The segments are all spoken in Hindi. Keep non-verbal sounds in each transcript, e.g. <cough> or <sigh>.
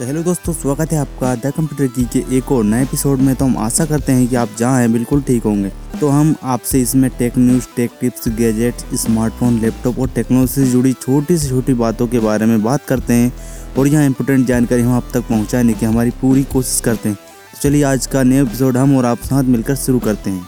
तो हेलो दोस्तों, स्वागत है आपका द कंप्यूटर की के एक और नए एपिसोड में। तो हम आशा करते हैं कि आप जहाँ हैं, बिल्कुल ठीक होंगे। तो हम आपसे इसमें tech news tech tips gadgets smartphone laptop और टेक्नोलॉजी से जुड़ी छोटी से छोटी बातों के बारे में बात करते हैं। और यहाँ इंपोर्टेंट जानकारी हम आप तक पहुँचाने की हमारी पूरी कोशिश करते हैं। तो चलिए आज का नया एपिसोड हम और आप साथ मिलकर शुरू करते हैं।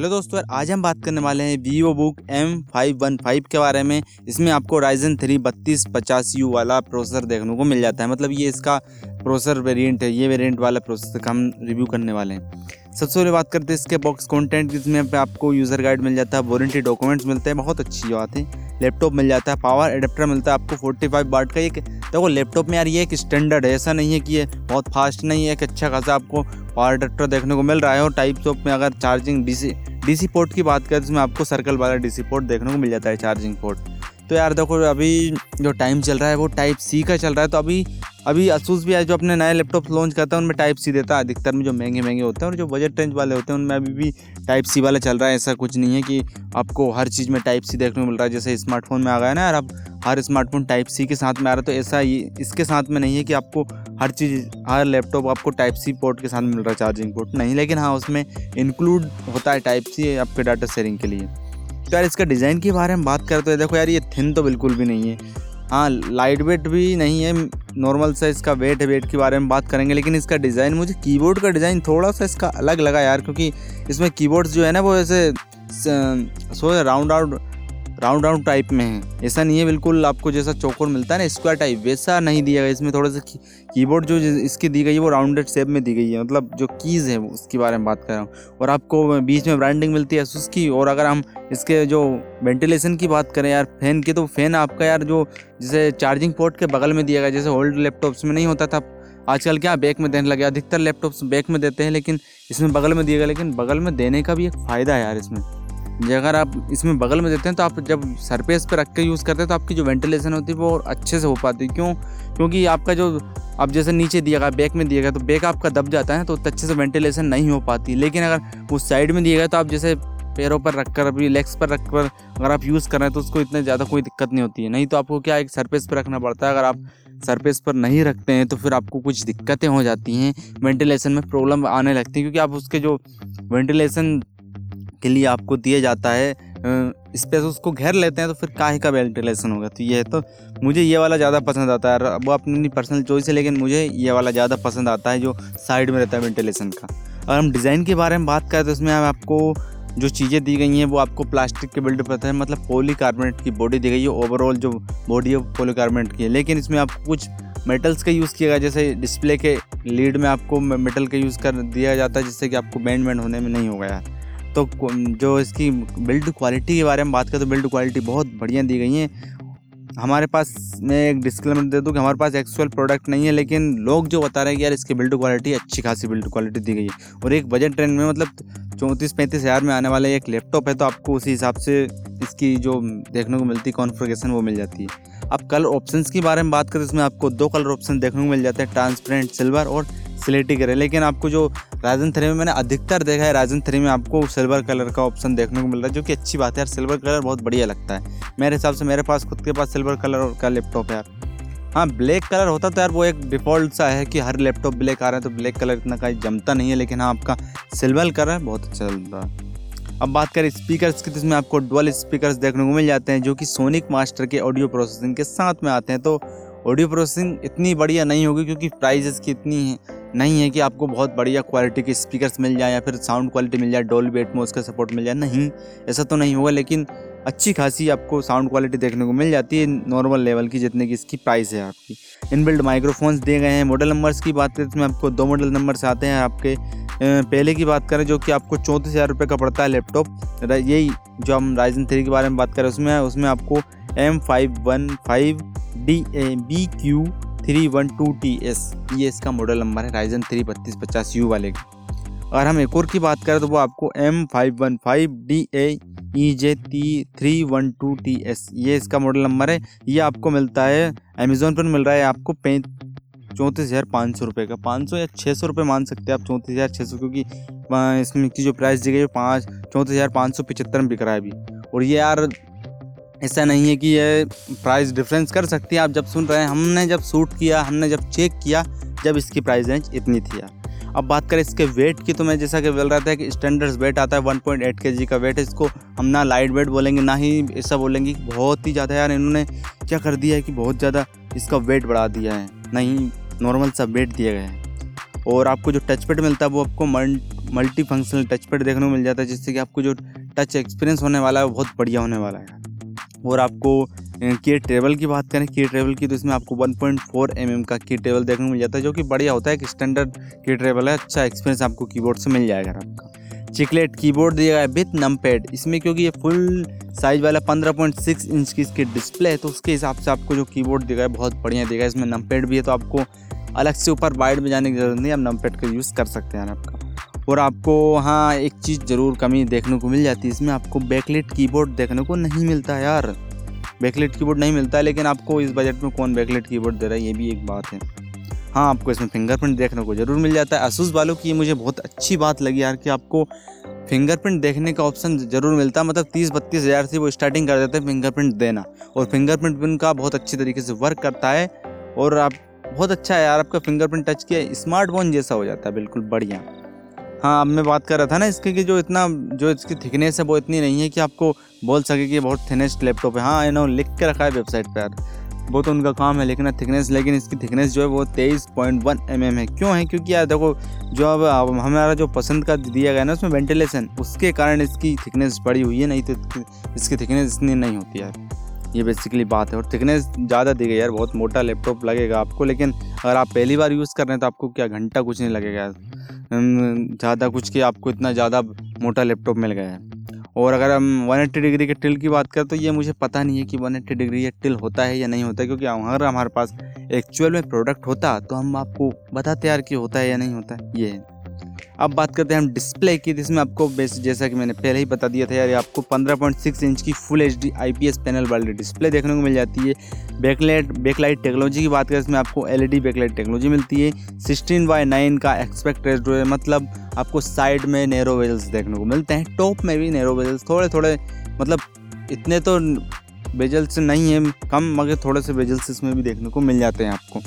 हेलो दोस्तों आज हम बात करने वाले हैं Vivobook M five one five के बारे में। इसमें आपको राइजन थ्री बत्तीस पचास यू वाला प्रोसेसर देखने को मिल जाता है। मतलब ये इसका प्रोसेसर वेरिएंट है, ये वेरिएंट वाला प्रोसेसर का हम रिव्यू करने वाले हैं। सबसे पहले बात करते हैं इसके बॉक्स कंटेंट जिसमें आपको यूज़र गाइड मिल जाता है वारंटी डॉक्यूमेंट्स मिलते हैं, बहुत अच्छी बात है। लैपटॉप मिल जाता है पावर एडेप्टर मिलता है आपको 45 वाट का। एक देखो लैपटॉप में यार ये एक स्टैंडर्ड है, ऐसा नहीं है कि ये बहुत फास्ट नहीं है, एक अच्छा खासा आपको पावर एडेप्टर देखने को मिल रहा है। और टाइप ऑफ़ में अगर चार्जिंग डी सी पोर्ट की बात करें तो इसमें आपको सर्कल वाला डीसी पोर्ट देखने को मिल जाता है चार्जिंग पोर्ट तो यार देखो, अभी जो टाइम चल रहा है वो टाइप सी का चल रहा है तो अभी अभी असूस भी आज जो अपने नए लैपटॉप लॉन्च करता है, उनमें टाइप सी देता है अधिकतर में, जो महँगे महँगे होते हैं और जो बजट रेंज वाले होते हैं, उनमें अभी भी टाइप सी वाला चल रहा है। ऐसा कुछ नहीं है कि आपको हर चीज़ में टाइप सी देखने को मिल रहा है, जैसे स्मार्टफ़ोन में आ गया ना यार, अब हर स्मार्टफ़ोन टाइप सी के साथ में आ रहा है तो ऐसा ही इसके साथ में नहीं है कि आपको हर चीज़, हर लैपटॉप आपको टाइप सी पोर्ट के साथ मिल रहा है चार्जिंग पोर्ट नहीं, लेकिन हाँ उसमें इंक्लूड होता है टाइप सी आपके डाटा शेयरिंग के लिए। तो यार इसका डिज़ाइन के बारे में बात करते हैं देखो यार, ये थिन तो बिल्कुल भी नहीं है। हाँ लाइट वेट भी नहीं है नॉर्मल सा इसका वेट वेट के बारे में बात करेंगे, लेकिन इसका डिज़ाइन, मुझे कीबोर्ड का डिज़ाइन थोड़ा सा इसका अलग लगा यार, क्योंकि इसमें कीबोर्ड्स जो है ना, वो ऐसे, so round out round round type में है। ऐसा नहीं है बिल्कुल आपको जैसा चौकोर मिलता है ना स्क्वायर टाइप वैसा नहीं दिया गया। इसमें थोड़ा सा की, कीबोर्ड जो इसकी दी गई है वो राउंडेड शेप में दी गई है। मतलब जो कीज़ है उसके बारे में बात कर रहा हूँ। और आपको बीच में ब्रांडिंग मिलती है उसकी और अगर हम इसके जो वेंटिलेशन की बात करें यार फ़ैन की तो फ़ैन आपका यार जो जैसे चार्जिंग पोर्ट के बगल में दिया गया जैसे ओल्ड लैपटॉप्स में नहीं होता था। आजकल क्या बैक में देने लगे अधिकतर लैपटॉप्स बैक में देते हैं लेकिन इसमें बगल में दिया गया लेकिन बगल में देने का भी एक फ़ायदा है यार इसमें। अगर आप इसमें बगल में देते हैं तो आप जब सरफेस पर रख के यूज़ करते हैं तो आपकी जो वेंटिलेशन होती है वो अच्छे से हो पाती है। क्यों? क्योंकि आपका जो, आप जैसे नीचे दिया गया, बैक में दिया गया तो बैक आपका दब जाता है तो अच्छे से वेंटिलेशन नहीं हो पाती। लेकिन अगर उस साइड में दिया गया तो आप जैसे पैरों पर रख कर अभी लेग्स पर रख कर अगर आप यूज़ कर रहे हैं तो उसको इतने ज़्यादा कोई दिक्कत नहीं होती है। नहीं तो आपको क्या एक सरफेस पर रखना पड़ता है? अगर आप सरफेस पर नहीं रखते हैं तो फिर आपको कुछ दिक्कतें हो जाती हैं, वेंटिलेशन में प्रॉब्लम आने लगती है। क्योंकि आप उसके जो वेंटिलेशन के लिए आपको दिया जाता है स्पेस उसको घेर लेते हैं तो फिर काहे का वेंटिलेशन होगा? तो ये है तो मुझे ये वाला ज़्यादा पसंद आता है। वो अपनी पर्सनल चॉइस है, लेकिन मुझे ये वाला ज़्यादा पसंद आता है जो साइड में रहता है वेंटिलेशन का। अगर हम डिज़ाइन के बारे में बात करें तो इसमें आपको जो चीज़ें दी गई हैं, वो आपको प्लास्टिक के बिल्ड पर है मतलब पॉलीकार्बोनेट की बॉडी दी गई है ओवरऑल जो बॉडी है पॉलीकार्बोनेट की है। लेकिन इसमें आपको कुछ मेटल्स का यूज़ किया गया, जैसे डिस्प्ले के लीड में आपको मेटल का यूज़ कर दिया जाता है, जिससे कि आपको बैंड बैंड होने में नहीं हो गया। यार तो जो इसकी बिल्ड क्वालिटी के बारे में बात करें तो बिल्ड क्वालिटी बहुत बढ़िया दी गई है। हमारे पास, मैं एक डिस्क्लेमर दे दूँ कि हमारे पास एक्चुअल प्रोडक्ट नहीं है, लेकिन लोग जो बता रहे हैं कि यार इसकी बिल्ड क्वालिटी अच्छी खासी बिल्ड क्वालिटी दी गई है। और एक बजट ट्रेंड में मतलब चौंतीस पैंतीस हज़ार में आने वाला एक लैपटॉप है तो आपको उसी हिसाब से इसकी जो देखने को मिलती कॉन्फ़िगरेशन वो मिल जाती है। अब कलर ऑप्शंस के बारे में बात करें, इसमें आपको दो कलर ऑप्शन देखने को मिल जाते हैं ट्रांसपेरेंट सिल्वर और सिलेटी करें। लेकिन आपको जो राजन थ्री में मैंने अधिकतर देखा है, राजन थ्री में आपको सिल्वर कलर का ऑप्शन देखने को मिल रहा है, जो कि अच्छी बात है यार, सिल्वर कलर बहुत बढ़िया लगता है। मेरे हिसाब से मेरे पास, खुद के पास सिल्वर कलर का लैपटॉप है यार। हाँ ब्लैक कलर होता तो यार वो एक डिफ़ॉल्ट सा है कि हर लैपटॉप ब्लैक आ रहा है तो ब्लैक कलर इतना कहीं जमता नहीं है, लेकिन हाँ आपका सिल्वर कलर बहुत अच्छा चलता है। अब बात करें स्पीकर्स की तो इसमें आपको डुअल स्पीकर्स देखने को मिल जाते हैं, जो कि सोनिक मास्टर के ऑडियो प्रोसेसिंग के साथ में आते हैं तो ऑडियो प्रोसेसिंग इतनी बढ़िया नहीं होगी क्योंकि प्राइजेस की इतनी है नहीं है कि आपको बहुत बढ़िया क्वालिटी के स्पीकर्स मिल जाए या फिर साउंड क्वालिटी मिल जाए डोल बेट में उसका सपोर्ट मिल जाए। नहीं, ऐसा तो नहीं होगा, लेकिन अच्छी खासी आपको साउंड क्वालिटी देखने को मिल जाती है नॉर्मल लेवल की, जितने की इसकी प्राइस है आपकी। इनबिल्ड माइक्रोफोन्स दिए गए हैं। मॉडल नंबर्स की बात करें तो इसमें आपको दो मॉडल नंबर्स आते हैं आपके। पहले की बात करें जो कि आपको चौंतीस हज़ार रुपये का पड़ता है लैपटॉप यही जो हम राइजन थ्री के बारे में बात करें उसमें उसमें आपको M five one five D, A B Q three one two T S ये इसका मॉडल नंबर है राइजन थ्री बत्तीस पचास यू वाले का। और हम एक और की बात करें तो वो आपको M five one five D A E J T three one two T S ये इसका मॉडल नंबर है। ये आपको मिलता है अमेज़ोन पर मिल रहा है आपको चौंतीस हज़ार पाँच सौ रुपये का। पाँच सौ या छः सौ रुपये मान सकते हैं आप, चौंतीस हज़ार छः सौ, क्योंकि इसमें की जो प्राइस दी गई है पाँच, चौंतीस हज़ार पाँच सौ पचहत्तर में बिक रहा है अभी। और ये यार ऐसा नहीं है कि ये प्राइस डिफरेंस कर सकती है। आप जब सुन रहे हैं, हमने जब शूट किया, हमने जब चेक किया, जब इसकी प्राइस रेंज इतनी थी अब बात करें इसके वेट की तो मैं जैसा कि बोल रहा था कि स्टैंडर्ड वेट आता है 1.8 पॉइंट का वेट है, इसको हम ना लाइट वेट बोलेंगे, ना ही ऐसा बोलेंगे बहुत ही ज़्यादा यार इन्होंने क्या कर दिया है कि बहुत ज़्यादा इसका वेट बढ़ा दिया है। नहीं नॉर्मल सा वेट दिया गया है। और आपको जो टच पैड मिलता है, वो आपको मल्टी फंक्शनल टच पैड देखने को मिल जाता है, जिससे कि आपको जो टच एक्सपीरियंस होने वाला है, वो बहुत बढ़िया होने वाला है। और आपको की टेबल की बात करें की टेबल की तो इसमें आपको 1.4 पॉइंट mm का की टेबल देखने को मिल जाता है, जो कि बढ़िया होता है कि स्टैंडर्ड की टेबल है अच्छा एक्सपीरियंस आपको कीबोर्ड से मिल जाएगा आपका चिकलेट कीबोर्ड दिया गया है विथ नम पैड इसमें क्योंकि ये फुल साइज़ वाला 15.6 इंच की इसकी डिस्प्ले है तो उसके हिसाब से आपको जो कीबोर्ड दिया है, बहुत बढ़िया देगा इसमें नम पैड भी है तो आपको अलग से ऊपर वाइड में जाने की ज़रूरत नहीं आप नम पैड का यूज़ कर सकते हैं आपका और आपको हाँ एक चीज़ ज़रूर कमी देखने को मिल जाती है, इसमें आपको बैकलेट कीबोर्ड देखने को नहीं मिलता यार। बैकलेट कीबोर्ड नहीं मिलता है, लेकिन आपको इस बजट में कौन बैकलेट कीबोर्ड दे रहा है, ये भी एक बात है। हाँ आपको इसमें फिंगरप्रिंट देखने को ज़रूर मिल जाता है। असूस वालों की ये मुझे बहुत अच्छी बात लगी यार कि आपको फिंगरप्रिंट देखने का ऑप्शन ज़रूर मिलता है मतलब तीस बत्तीस हज़ार से वो स्टार्टिंग कर देते हैं फिंगरप्रिंट देना। और फिंगरप्रिंट पिन का बहुत अच्छी तरीके से वर्क करता है, और आप बहुत अच्छा है यार, आपका फिंगरप्रिंट टच किया स्मार्टफ़ोन जैसा हो जाता है, बिल्कुल बढ़िया। हाँ अब मैं बात कर रहा था ना इसके कि जो इतना, जो इसकी थिकनेस है वो इतनी नहीं है कि आपको बोल सके कि बहुत थिनेस्ट लैपटॉप है। हाँ इन्होंने लिख के रखा है वेबसाइट पर यार। वो तो उनका काम है लिखना थिकनेस लेकिन इसकी थिकनेस जो है वो तेईस पॉइंट वन एम एम है। क्यों है? क्योंकि यार देखो, जो अब हमारा जो पसंद का दिया गया ना उसमें वेंटिलेशन उसके कारण इसकी थिकनेस बड़ी हुई है, नहीं तो इसकी थिकनेस इतनी नहीं होती यार। ये बेसिकली बात है। और थिकनेस ज़्यादा दी गई यार, बहुत मोटा लैपटॉप लगेगा आपको, लेकिन अगर आप पहली बार यूज़ कर रहे हैं तो आपको क्या घंटा कुछ नहीं लगेगा ज़्यादा कुछ कि आपको इतना ज़्यादा मोटा लैपटॉप मिल गया है। और अगर हम 180 डिग्री के टिल की बात करें तो ये मुझे पता नहीं है कि 180 डिग्री ये टिल होता है या नहीं होता है, क्योंकि अगर हमारे पास एक्चुअल में प्रोडक्ट होता तो हम आपको बताते यार कि होता है या नहीं होता है। ये है। अब बात करते हैं हम डिस्प्ले की, जिसमें आपको बेस जैसा कि मैंने पहले ही बता दिया था यार आपको 15.6 इंच की full H D I panel वाली डिस्प्ले देखने को मिल जाती है। बैकलाइट बैकलाइट टेक्नोलॉजी की बात करें, इसमें आपको एल ई बैकलाइट टेक्नोलॉजी मिलती है। सिक्सटीन बाई नाइन का एक्सपेक्ट रेस्ट है मतलब आपको साइड में नैरो वेजल्स देखने को मिलते हैं टॉप में भी नैरो वेजल्स थोड़े थोड़े मतलब इतने तो वेजल्स नहीं है, कम, मगर थोड़े से वेजल्स इसमें भी देखने को मिल जाते हैं आपको।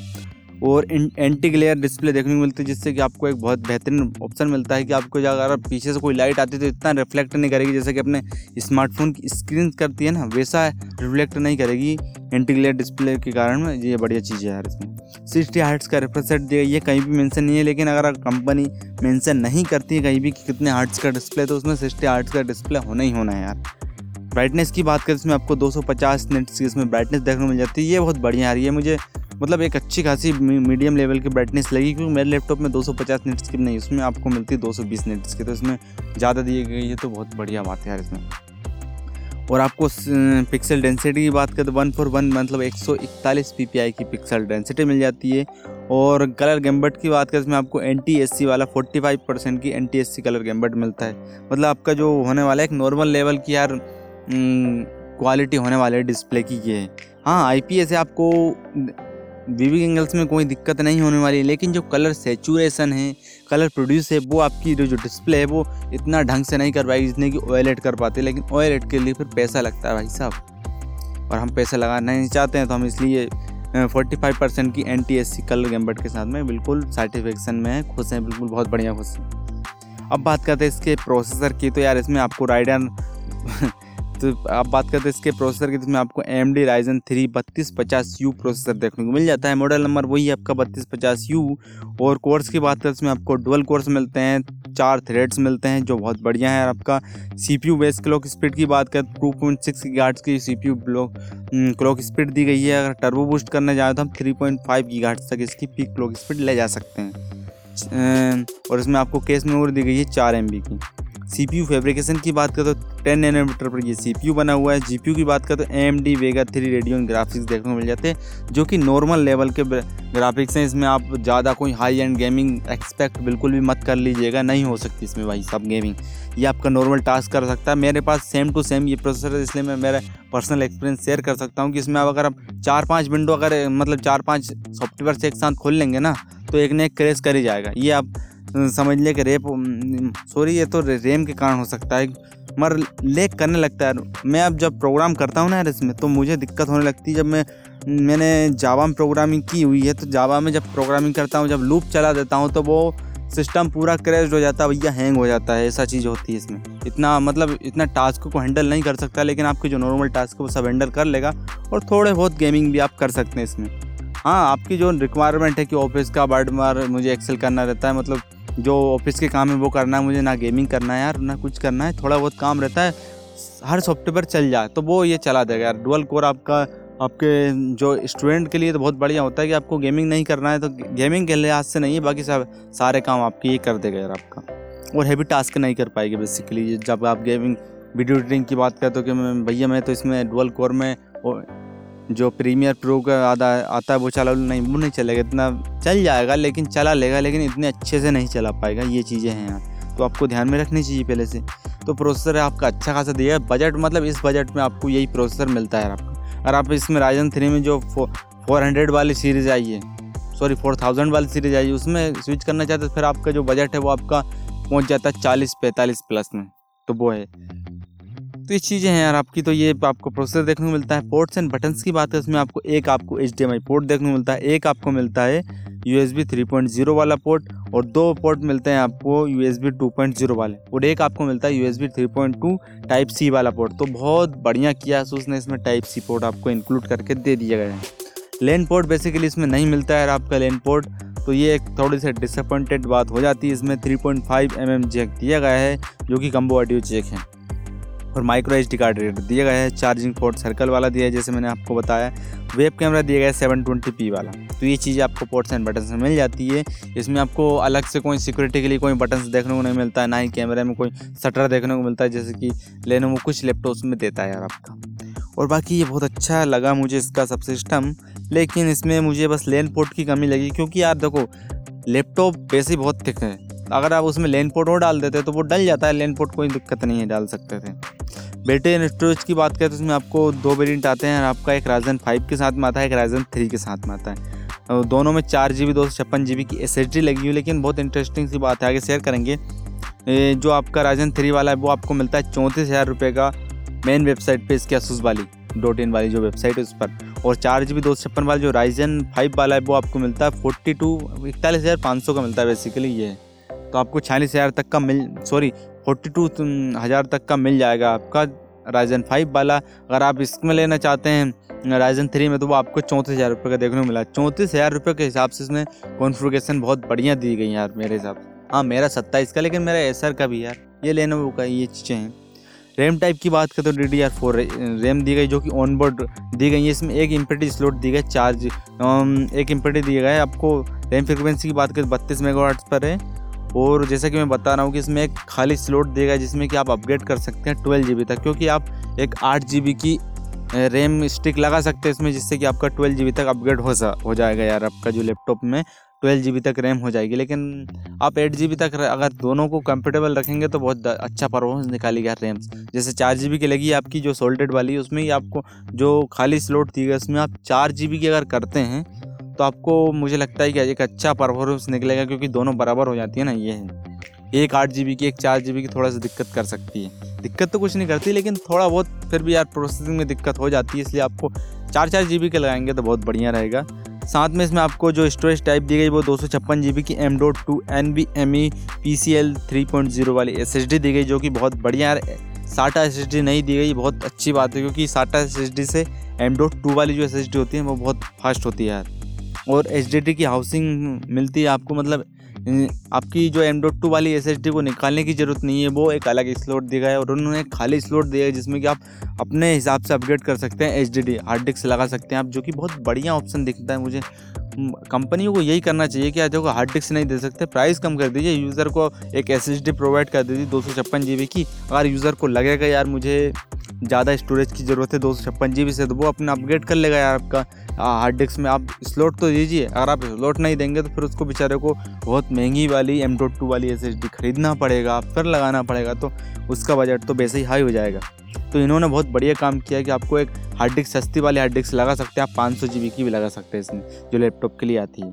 और एंटी ग्लेयर डिस्प्ले देखने को मिलती है, जिससे कि आपको एक बहुत बेहतरीन ऑप्शन मिलता है कि आपको अगर पीछे से कोई लाइट आती है तो इतना रिफ्लेक्ट नहीं करेगी, जैसे कि अपने स्मार्टफ़ोन की स्क्रीन करती है ना, वैसा रिफ्लेक्ट नहीं करेगी एंटी ग्लेयर डिस्प्ले के कारण ये बढ़िया चीज़ है यार इसमें। सिक्सटी हार्ट्स का रिफ्रेश सेट दिया, ये कहीं भी मेंशन नहीं है, लेकिन अगर कंपनी मेंशन नहीं करती है कहीं भी कि कितने हार्ट्स का डिस्प्ले तो उसमें सिक्सटी हार्ट्स का डिस्प्ले होना ही होना है यार। ब्राइटनेस की बात करें, इसमें आपको 250 सौ नेट्स की इसमें ब्राइटनेस देखने को मिल जाती है। ये बहुत बढ़िया आ रही है मुझे मतलब एक अच्छी खासी मीडियम लेवल की ब्राइटनेस लगी क्योंकि मेरे लैपटॉप में 250 नेट्स की नहीं, उसमें आपको मिलती है 220 नेट्स की तो इसमें ज़्यादा दी गई है तो बहुत बढ़िया बात है यार इसमें। और आपको पिक्सल डेंसिटी की बात करें तो वन फोर वन मतलब एक सौ इकतालीस पी पी आई की पिक्सल डेंसिटी मिल जाती है। और कलर गैम्बट की बात करें, इसमें आपको एन वाला 45 परसेंट की N T A C colour gamut मिलता है। मतलब आपका जो होने वाला है, एक नॉर्मल लेवल की यार क्वालिटी होने वाले डिस्प्ले की ये। है हाँ आई पी है आपको वीवी एंगल्स में कोई दिक्कत नहीं होने वाली, लेकिन जो कलर सेचुरेशन है कलर प्रोड्यूस है, वो आपकी जो डिस्प्ले है, वो इतना ढंग से नहीं कर पाएगी जितने की ऑयल कर पाते, लेकिन ऑयल एड के लिए फिर पैसा लगता है भाई साहब। और हम पैसा लगाना नहीं चाहते हैं तो हम इसलिए फोर्टी फाइव परसेंट की N T S C colour gamut के साथ में बिल्कुल सर्टिफिकेशन में है, खुश हैं, बिल्कुल बहुत बढ़िया खुश हैं। अब बात करते हैं इसके प्रोसेसर की तो यार इसमें आपको राइडर <laughs> तो आप बात करते हैं इसके प्रोसेसर की, जिसमें आपको एम डी राइजन थ्री बत्तीस पचास यू प्रोसेसर देखने को मिल जाता है। मॉडल नंबर वही है आपका बत्तीस पचास यू और कोर्स की बात करें, इसमें आपको डुअल कोर्स मिलते हैं, चार थ्रेड्स मिलते हैं, जो बहुत बढ़िया है। आपका C P U base clock speed की बात करें टू पॉइंट सिक्स गार्ड्स की C P U block clock speed दी गई है। अगर टर्बो बूस्ट करने जाए तो हम थ्री पॉइंट फाइव की गार्ड्स तक इसकी पीक क्लॉक स्पीड ले जा सकते हैं। और इसमें आपको केस मेमोरी दी गई है चार एम बी की। सी फेब्रिकेशन की बात करें तो टेन नैनोमीटर पर ये सी पी यू बना हुआ है। जी पी यू की बात करें तो M D Vega three Radeon graphics देखने को मिल जाते हैं, जो कि नॉर्मल लेवल के ग्राफिक्स हैं। इसमें आप ज़्यादा कोई हाई एंड गेमिंग एक्सपेक्ट बिल्कुल भी मत कर लीजिएगा, नहीं हो सकती इसमें भाई सब गेमिंग ये आपका नॉर्मल टास्क कर सकता है। मेरे पास सेम टू सेम ये प्रोसेसर है, इसलिए मैं मेरा पर्सनल एक्सपीरियंस शेयर कर सकता हूँ कि इसमें अब अगर आप चार पाँच विंडो अगर मतलब चार पाँच सॉफ्टवेयर से एक साथ खोल लेंगे ना तो एक ने एक क्रेश कर ही जाएगा। ये आप समझ ले कि रेप सॉरी, ये तो रेम के कारण हो सकता है। मगर लेक करने लगता है। मैं अब जब प्रोग्राम करता हूँ ना यार इसमें तो मुझे दिक्कत होने लगती है जब मैं, मैंने जावा में प्रोग्रामिंग की हुई है तो जावा में जब प्रोग्रामिंग करता हूँ, जब लूप चला देता हूँ तो वो सिस्टम पूरा क्रैश हो जाता है, भैया हैंग हो जाता है, ऐसा चीज़ होती है इसमें। इतना मतलब इतना टास्क को हैंडल नहीं कर सकता, लेकिन आपके जो नॉर्मल टास्क है, वो सब हैंडल कर लेगा, और थोड़े बहुत गेमिंग भी आप कर सकते हैं इसमें। हाँ आपकी जो रिक्वायरमेंट है कि ऑफ़िस का वर्ड मार, मुझे एक्सेल करना रहता है मतलब जो ऑफ़िस के काम है वो करना है, मुझे ना गेमिंग करना है यार, ना कुछ करना है, थोड़ा बहुत काम रहता है, हर सॉफ्टवेयर चल जाए तो वो ये चला देगा यार। डुअल कोर आपका, आपके जो स्टूडेंट के लिए तो बहुत बढ़िया होता है कि आपको गेमिंग नहीं करना है तो गेमिंग के लिहाज से नहीं है बाकी सब, सारे काम आपके ये कर देगा यार आपका। और हैवी टास्क नहीं कर पाएगी बेसिकली जब आप गेमिंग वीडियो एडिटिंग की बात करते हो कि भैया मैं तो इसमें डुअल कोर में जो प्रीमियर प्रो का आधा आता है, वो चला, नहीं, वो नहीं चलेगा, इतना चल जाएगा, लेकिन चला लेगा, लेकिन इतने अच्छे से नहीं चला पाएगा, ये चीज़ें हैं यार। तो आपको ध्यान में रखनी चाहिए पहले से। तो प्रोसेसर आपका अच्छा खासा दिया है। बजट मतलब इस बजट में आपको यही प्रोसेसर मिलता है आपका। और आप इसमें राजन थ्री में जो फोर हंड्रेड वाली सीरीज़ आई है सॉरी फोर थाउज़ेंड वाली सीरीज़ आई है, उसमें स्विच करना चाहते तो फिर आपका जो बजट है, वो आपका पहुँच जाता है चालीस पैंतालीस प्लस में। तो वो है। तो ये चीज़ें हैं यार आपकी तो ये आपको प्रोसेसर देखने को मिलता है पोर्ट्स एंड बटन्स की बात है, उसमें आपको एक आपको HDMI पोर्ट देखने को मिलता है, एक आपको मिलता है U S B three point zero वाला पोर्ट और दो पोर्ट मिलते हैं आपको U S B two point zero वाले और एक आपको मिलता है U S B three point two type C वाला पोर्ट तो बहुत बढ़िया किया है उसने, इसमें टाइप सी पोर्ट आपको इंक्लूड करके दे दिया गया है। लेन पोर्ट बेसिकली इसमें नहीं मिलता है आपका लेन पोर्ट तो ये एक थोड़ी सी डिसअपॉइंटेड बात हो जाती है, इसमें 3.5 पॉइंट mm जैक दिया गया है, जो कि कम्बो ऑडियो जैक है। और माइक्रो एच कार्ड रीडर दिया गया है चार्जिंग पोर्ट सर्कल वाला दिया है, जैसे मैंने आपको बताया। वेब कैमरा दिया गया है सेवन पी वाला। तो ये चीज़ आपको पोर्ट्स एंड बटन में मिल जाती है। इसमें आपको अलग से कोई सिक्योरिटी के लिए कोई बटन देखने को नहीं मिलता है, ना ही कैमरे में कोई शटर देखने को मिलता है, जैसे कि लेने वो कुछ लैपटॉप्स में देता है यार आपका। और बाकी ये बहुत अच्छा लगा मुझे इसका सब सिस्टम लेकिन इसमें मुझे बस लेन पोर्ट की कमी लगी, क्योंकि यार देखो लैपटॉप वैसे बहुत थिक है। अगर आप उसमें लेन पोर्ट और डाल देते तो वो डल जाता है लेन पोर्ट कोई दिक्कत नहीं है, डाल सकते थे। बैटरी एंड स्टोरेज की बात करें तो उसमें आपको दो वेरियंट आते हैं आपका एक राइजन फाइव के साथ में आता है, एक राइजन थ्री के साथ में आता है। दोनों में चार जी बी दो सौ छप्पन जी बी की एस एस डी लगी हुई, लेकिन बहुत इंटरेस्टिंग सी बात है, आगे शेयर करेंगे। जो आपका राजन थ्री वाला है, वो आपको मिलता है चौंतीस हज़ार रुपये का मेन वेबसाइट पे इसके असूस वाली डॉट इन वाली जो वेबसाइट है उस पर। और चार जी बी दो सौ छप्पन वाला जो राइजन फाइव वाला है, वो आपको मिलता है फोर्टी टू इकतालीस हज़ार पाँच सौ का मिलता है बेसिकली ये। तो आपको छियालीस हज़ार तक का मिल सॉरी फोर्टी टू हज़ार तक का मिल जाएगा आपका। राइजन फाइव वाला, अगर आप इसमें लेना चाहते हैं राइजन थ्री में तो वो आपको चौंतीस हज़ार रुपये का देखने को मिला। चौंतीस हज़ार रुपये के हिसाब से इसमें कॉन्फ़िगरेशन बहुत बढ़िया दी गई यार मेरे हिसाब से। हाँ मेरा सत्ताईस का, लेकिन मेरा एसर का भी यार। ये लेने वो का, ये चीज़ें हैं। रैम टाइप की बात करें तो D D R four RAM दी गई, जो कि ऑन बोर्ड दी गई है। इसमें एक इम्पेटी स्लोट दी गई चार्ज एक इम्पेटी गया है। आपको रैम फ्रिक्वेंसी की बात करें, बत्तीस मेगावाट पर है। और जैसा कि मैं बता रहा हूँ कि इसमें एक खाली स्लॉट देगा जिसमें कि आप अपग्रेड कर सकते हैं ट्वेल्व जी तक, क्योंकि आप एक आठ जी की रैम स्टिक लगा सकते हैं इसमें, जिससे कि आपका ट्वेल्व जी तक अपग्रेड हो सा हो जाएगा यार, आपका जो लैपटॉप में ट्वेल्व जी तक रैम हो जाएगी। लेकिन आप एट जी तक अगर दोनों को कंफर्टेबल रखेंगे तो बहुत अच्छा परफॉर्मेंस निकालेगा रैम। जैसे चार जी की लगी आपकी जो सोल्टेड वाली, उसमें ही आपको जो खाली स्लॉट गई उसमें आप चार जी की अगर करते हैं तो आपको मुझे लगता है कि एक अच्छा परफॉर्मेंस निकलेगा क्योंकि दोनों बराबर हो जाती है ना, ये है। एक आठ जी की, एक चार जी की थोड़ा सा दिक्कत कर सकती है। दिक्कत तो कुछ नहीं करती, लेकिन थोड़ा बहुत फिर भी यार प्रोसेसिंग में दिक्कत हो जाती है, इसलिए आपको चार चार जीबी के लगाएँगे तो बहुत बढ़िया रहेगा। साथ में इसमें आपको जो स्टोरेज टाइप दी गई, वो दो सौ छप्पन जी बी की M dot two N B M E P C L three point zero वाली एस एच डी दी गई, जो कि बहुत बढ़िया यार साटा एस एस डी नहीं दी गई, बहुत अच्छी बात है, क्योंकि साटा एस एच डी से एम डॉट टू वाली जो एस एच डी होती है, वो बहुत फास्ट होती है यार। और एच की हाउसिंग मिलती है आपको मतलब आपकी जो एम डॉट टू वाली एस को निकालने की ज़रूरत नहीं है, वो एक अलग स्लॉट दिया है और उन्होंने एक खाली स्लॉट दिया है जिसमें कि आप अपने हिसाब से अपग्रेड कर सकते हैं H D D hard disk लगा सकते हैं आप, जो कि बहुत बढ़िया ऑप्शन दिखता है मुझे। कंपनियों को यही करना चाहिए कि आज हार्ड डिस्क नहीं दे सकते प्राइस कम कर दीजिए यूज़र को एक एस प्रोवाइड कर दीजिए दो सौ छप्पन जी की, अगर यूज़र को लगेगा यार मुझे ज़्यादा स्टोरेज की ज़रूरत है, दो सौ छप्पन जी बी से तो वो अपना अपग्रेड कर लेगा यार आपका हार्ड डिस्क में। आप स्लॉट तो दीजिए, अगर आप स्लॉट नहीं देंगे तो फिर उसको बेचारे को बहुत महँगी वाली एम डॉट टू वाली एस एस डी खरीदना पड़ेगा फिर लगाना पड़ेगा तो उसका बजट तो वैसे ही हाई हो जाएगा। तो इन्होंने बहुत बढ़िया काम किया कि आपको एक हार्ड डिस्क सस्ती वाली हार्ड डिस्क लगा सकते हैं, आप पाँच सौ जी बी की भी लगा सकते हैं इसमें, जो लैपटॉप के लिए आती है।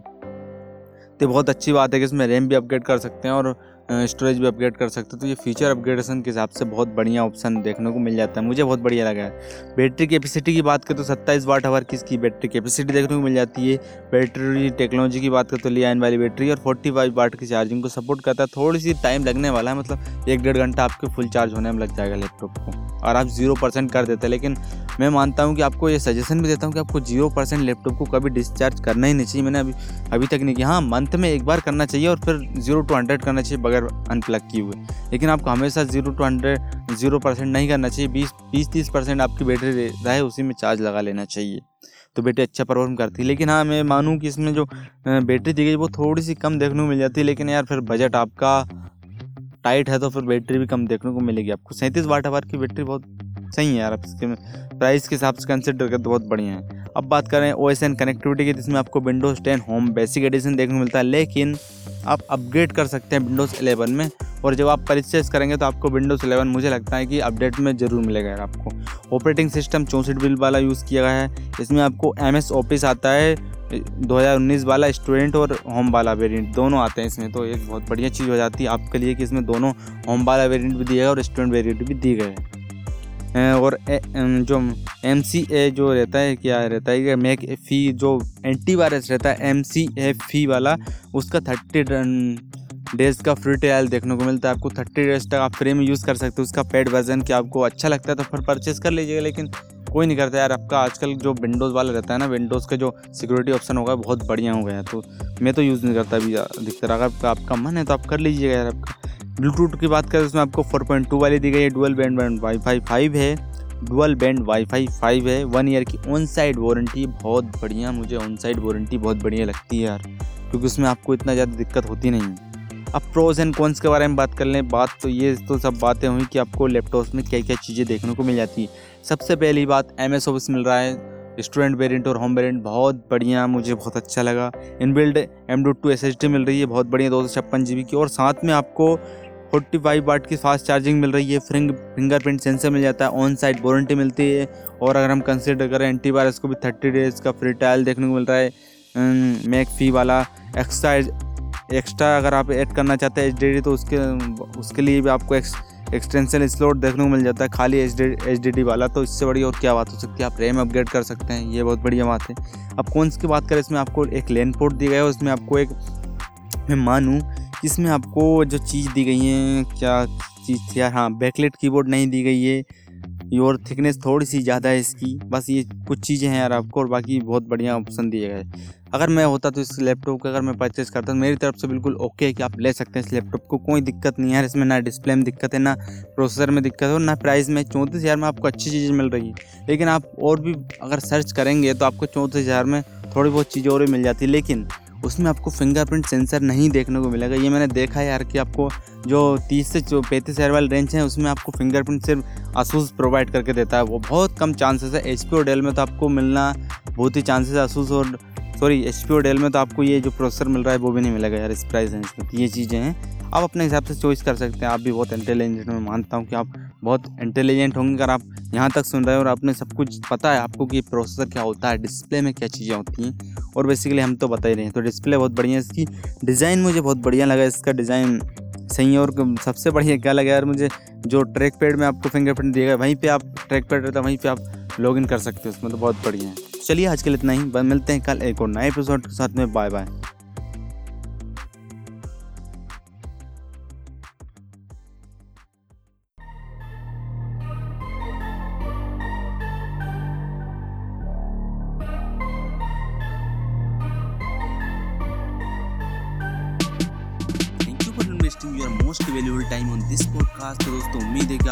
तो बहुत अच्छी बात है कि इसमें रैम भी अपग्रेड कर सकते हैं और स्टोरेज भी अपग्रेड कर सकते हो तो ये फीचर अपग्रेडेशन के हिसाब से बहुत बढ़िया ऑप्शन देखने को मिल जाता है। मुझे बहुत बढ़िया लगा है। बैटरी कैपेसिटी की बात करें तो सत्ताईस वाट आवर की इसकी बैटरी कैपेसिटी देखने को मिल जाती है? बैटरी टेक्नोलॉजी की बात करें तो लिया वाली बैटरी और फोर्टी फाइव वाट की चार्जिंग को सपोर्ट करता है। थोड़ी सी टाइम लगने वाला है मतलब एक डेढ़ घंटा आपके फुल चार्ज होने में लग जाएगा लैपटॉप को। और आप ज़ीरो परसेंट कर देते हैं, लेकिन मैं मानता हूँ कि आपको ये सजेशन भी देता हूँ कि आपको ज़ीरो परसेंट लैपटॉप को कभी डिस्चार्ज करना ही नहीं चाहिए। मैंने अभी अभी तक नहीं किया। हाँ मंथ में एक बार करना चाहिए और फिर ज़ीरो टू हंड्रेड करना चाहिए, बगैर अनप्लग किए हुए लेकिन आपको हमेशा zero to hundred zero percent नहीं करना चाहिए। बीस बीस, तीस परसेंट आपकी बैटरी रहे उसी में चार्ज लगा लेना चाहिए। तो बैटरी अच्छा परफॉर्म करती है। लेकिन हाँ मैं मानूँ कि इसमें जो बैटरी दी गई वो थोड़ी सी कम देखने को मिल जाती है। लेकिन यार, फिर बजट आपका टाइट है तो फिर बैटरी भी कम देखने को मिलेगी आपको। सैंतीस वाट आवर की बैटरी बहुत सही है यार। अब इसके प्राइस के हिसाब से कंसिडर करते बहुत बढ़िया है। अब बात करें ओ एस एन कनेक्टिविटी की, जिसमें आपको Windows ten home basic edition देखने को मिलता है। लेकिन आप अपग्रेड कर सकते हैं विंडोज़ एलेवन में। और जब आप परचेज करेंगे तो आपको विंडोज़ एलेवन मुझे लगता है कि अपडेट में ज़रूर मिलेगा आपको। ऑपरेटिंग सिस्टम चौंसठ बिल वाला यूज़ किया गया है। इसमें आपको एम एस ऑफ़िस आता है 2019 वाला स्टूडेंट और होम वाला वेरिएंट दोनों आते हैं इसमें। तो एक बहुत बढ़िया चीज़ हो जाती है आपके लिए कि इसमें दोनों होम वाला वेरिएंट भी दिया गया और स्टूडेंट वेरिएंट भी दिए गए हैं। और जो एम सी ए जो रहता है, क्या रहता है मैक फ़ी जो एंटी वायरस रहता है एम सी ए फ़ी वाला, उसका थर्टी डेज़ का फ्री ट्रायल देखने को मिलता है। आपको थर्टी डेज़ तक आप फ्री में यूज़ कर सकते हो। उसका पेड वर्जन कि आपको अच्छा लगता है तो फिर परचेज कर लीजिएगा, लेकिन कोई नहीं करता यार। आपका आजकल जो विंडोज़ वाला रहता है ना विंडोज़ का जो सिक्योरिटी ऑप्शन होगा, बहुत बढ़िया हो गया है। तो मैं तो यूज़ नहीं करता अभी अधिकतर। अगर आपका मन है तो आप कर लीजिएगा यार आपका। ब्लूटूथ की बात करें उसमें आपको 4.2 वाली दी गई है, dual band band WiFi five है, डुअल बैंड वाईफाई फाइव है, वन ईयर की ऑन साइड वारंटी बहुत बढ़िया, मुझे ऑन साइड वारंटी बहुत बढ़िया लगती है यार, क्योंकि उसमें आपको इतना ज़्यादा दिक्कत होती नहीं अब प्रोज एंड कॉन्स के बारे में बात कर लें, बात तो ये तो सब बातें हुई कि आपको लैपटॉप में क्या क्या चीज़ें देखने को मिल जाती है। सबसे पहली बात एम एस ऑफ़िस मिल रहा है स्टूडेंट वेरिएंट और होम वेरिएंट बहुत बढ़िया, मुझे बहुत अच्छा लगा। Inbuilt M dot two S H D मिल रही है, बहुत बढ़िया, दो सौ छप्पन जी बी की। और साथ में आपको फोर्टी फाइव वाट की फास्ट चार्जिंग मिल रही है फिंग फिंगरप्रिंट सेंसर मिल जाता है ऑन साइड वारंटी मिलती है। और अगर हम कंसिडर करें एंटी वायरस को भी थर्टी डेज़ का फ्री ट्रायल देखने को मिल रहा है मैक फ़ी वाला। एक्स्ट्रा एक्स्ट्रा अगर आप ऐड करना चाहते हैं एच तो उसके उसके लिए भी आपको एक्स एक्सटेंशन स्लॉट देखने को मिल जाता है, खाली एच डी वाला तो इससे बड़ी और क्या बात हो सकती है? आप रैम अपग्रेड कर सकते हैं, ये बहुत बढ़िया बात है। अब कौन सी बात करें, इसमें आपको एक लेन पोर्ट दिया गया है, उसमें आपको एक, मैं मानूँ, इसमें आपको जो चीज़ दी गई है, क्या चीज़ थी यार? हाँ बैकलेट कीबोर्ड नहीं दी गई है और थिकनेस थोड़ी सी ज़्यादा है इसकी, बस ये कुछ चीज़ें हैं यार आपको, और बाकी बहुत बढ़िया ऑप्शन दिए गए अगर मैं होता तो इस लैपटॉप का अगर मैं परचेज़ करता तो मेरी तरफ़ से बिल्कुल ओके है कि आप ले सकते हैं इस लैपटॉप को। कोई दिक्कत नहीं है इसमें ना डिस्प्ले में दिक्कत है, ना प्रोसेसर में दिक्कत है और ना प्राइस में। चौंतीस हज़ार में आपको अच्छी चीज़ें मिल रही है। लेकिन आप और भी अगर सर्च करेंगे तो आपको चौंतीस हज़ार में थोड़ी बहुत चीज़ें और भी मिल जाती है। लेकिन उसमें आपको फिंगरप्रिंट सेंसर नहीं देखने को मिलेगा। ये मैंने देखा है यार कि आपको जो तीस से पैंतीस हज़ार वाले रेंज है, उसमें आपको फिंगरप्रिंट सिर्फ़ आसूस प्रोवाइड करके देता है। वो बहुत कम चांसेस है। एच और डेल में तो आपको मिलना बहुत ही चांसेस है आसूस और सॉरी एच पी और डेल में तो आपको ये जो प्रोसेसर मिल रहा है, वो भी नहीं मिलेगा यार, इस प्राइस रेंज में। तो ये चीज़ें हैं। आप अपने हिसाब से चॉइस कर सकते हैं। आप भी बहुत इंटेलिजेंट मैं मानता हूँ कि आप बहुत इंटेलिजेंट होंगे। अगर आप यहाँ तक सुन रहे हो और आपने सब कुछ पता है आपको कि प्रोसेसर क्या होता है डिस्प्ले में क्या चीज़ें होती हैं, और बेसिकली हम तो बता ही रहे हैं। तो डिस्प्ले बहुत बढ़िया है, इसकी डिज़ाइन मुझे बहुत बढ़िया लगा, इसका डिज़ाइन सही है। और सबसे बढ़िया क्या लगा यार मुझे, जो ट्रैक पैड में आपको फिंगरप्रिंट दिया गया, वहीं पे आप ट्रैक पैड रहता है, वहीं पे आप लॉगिन कर सकते हो उसमें तो बहुत बढ़िया है। चलिए आज के लिए इतना ही। मिलते हैं कल एक और नए एपिसोड के साथ में। बाय बाय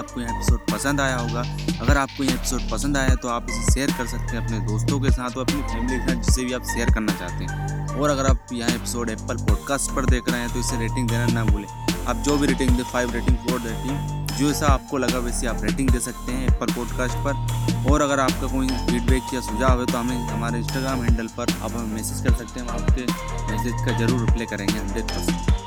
आपको यह एपिसोड पसंद आया होगा। अगर आपको यह एपिसोड पसंद आया तो आप इसे शेयर कर सकते हैं अपने दोस्तों के साथ और अपनी फैमिली के साथ, जिसे भी आप शेयर करना चाहते हैं। और अगर आप यह एपिसोड एप्पल पॉडकास्ट पर देख रहे हैं तो इसे रेटिंग देना ना भूलें। आप जो भी रेटिंग दे फाइव रेटिंग फोर रेटिंग जो ऐसा आपको लगा वैसे आप रेटिंग दे सकते हैं एप्पल पॉडकास्ट पर। और अगर आपका कोई फीडबैक या सुझाव है तो हमें हमारे इंस्टाग्राम हैंडल पर आप हमें मैसेज कर सकते हैं। हम आपके मैसेज का ज़रूर रिप्लाई करेंगे हंड्रेड परसेंट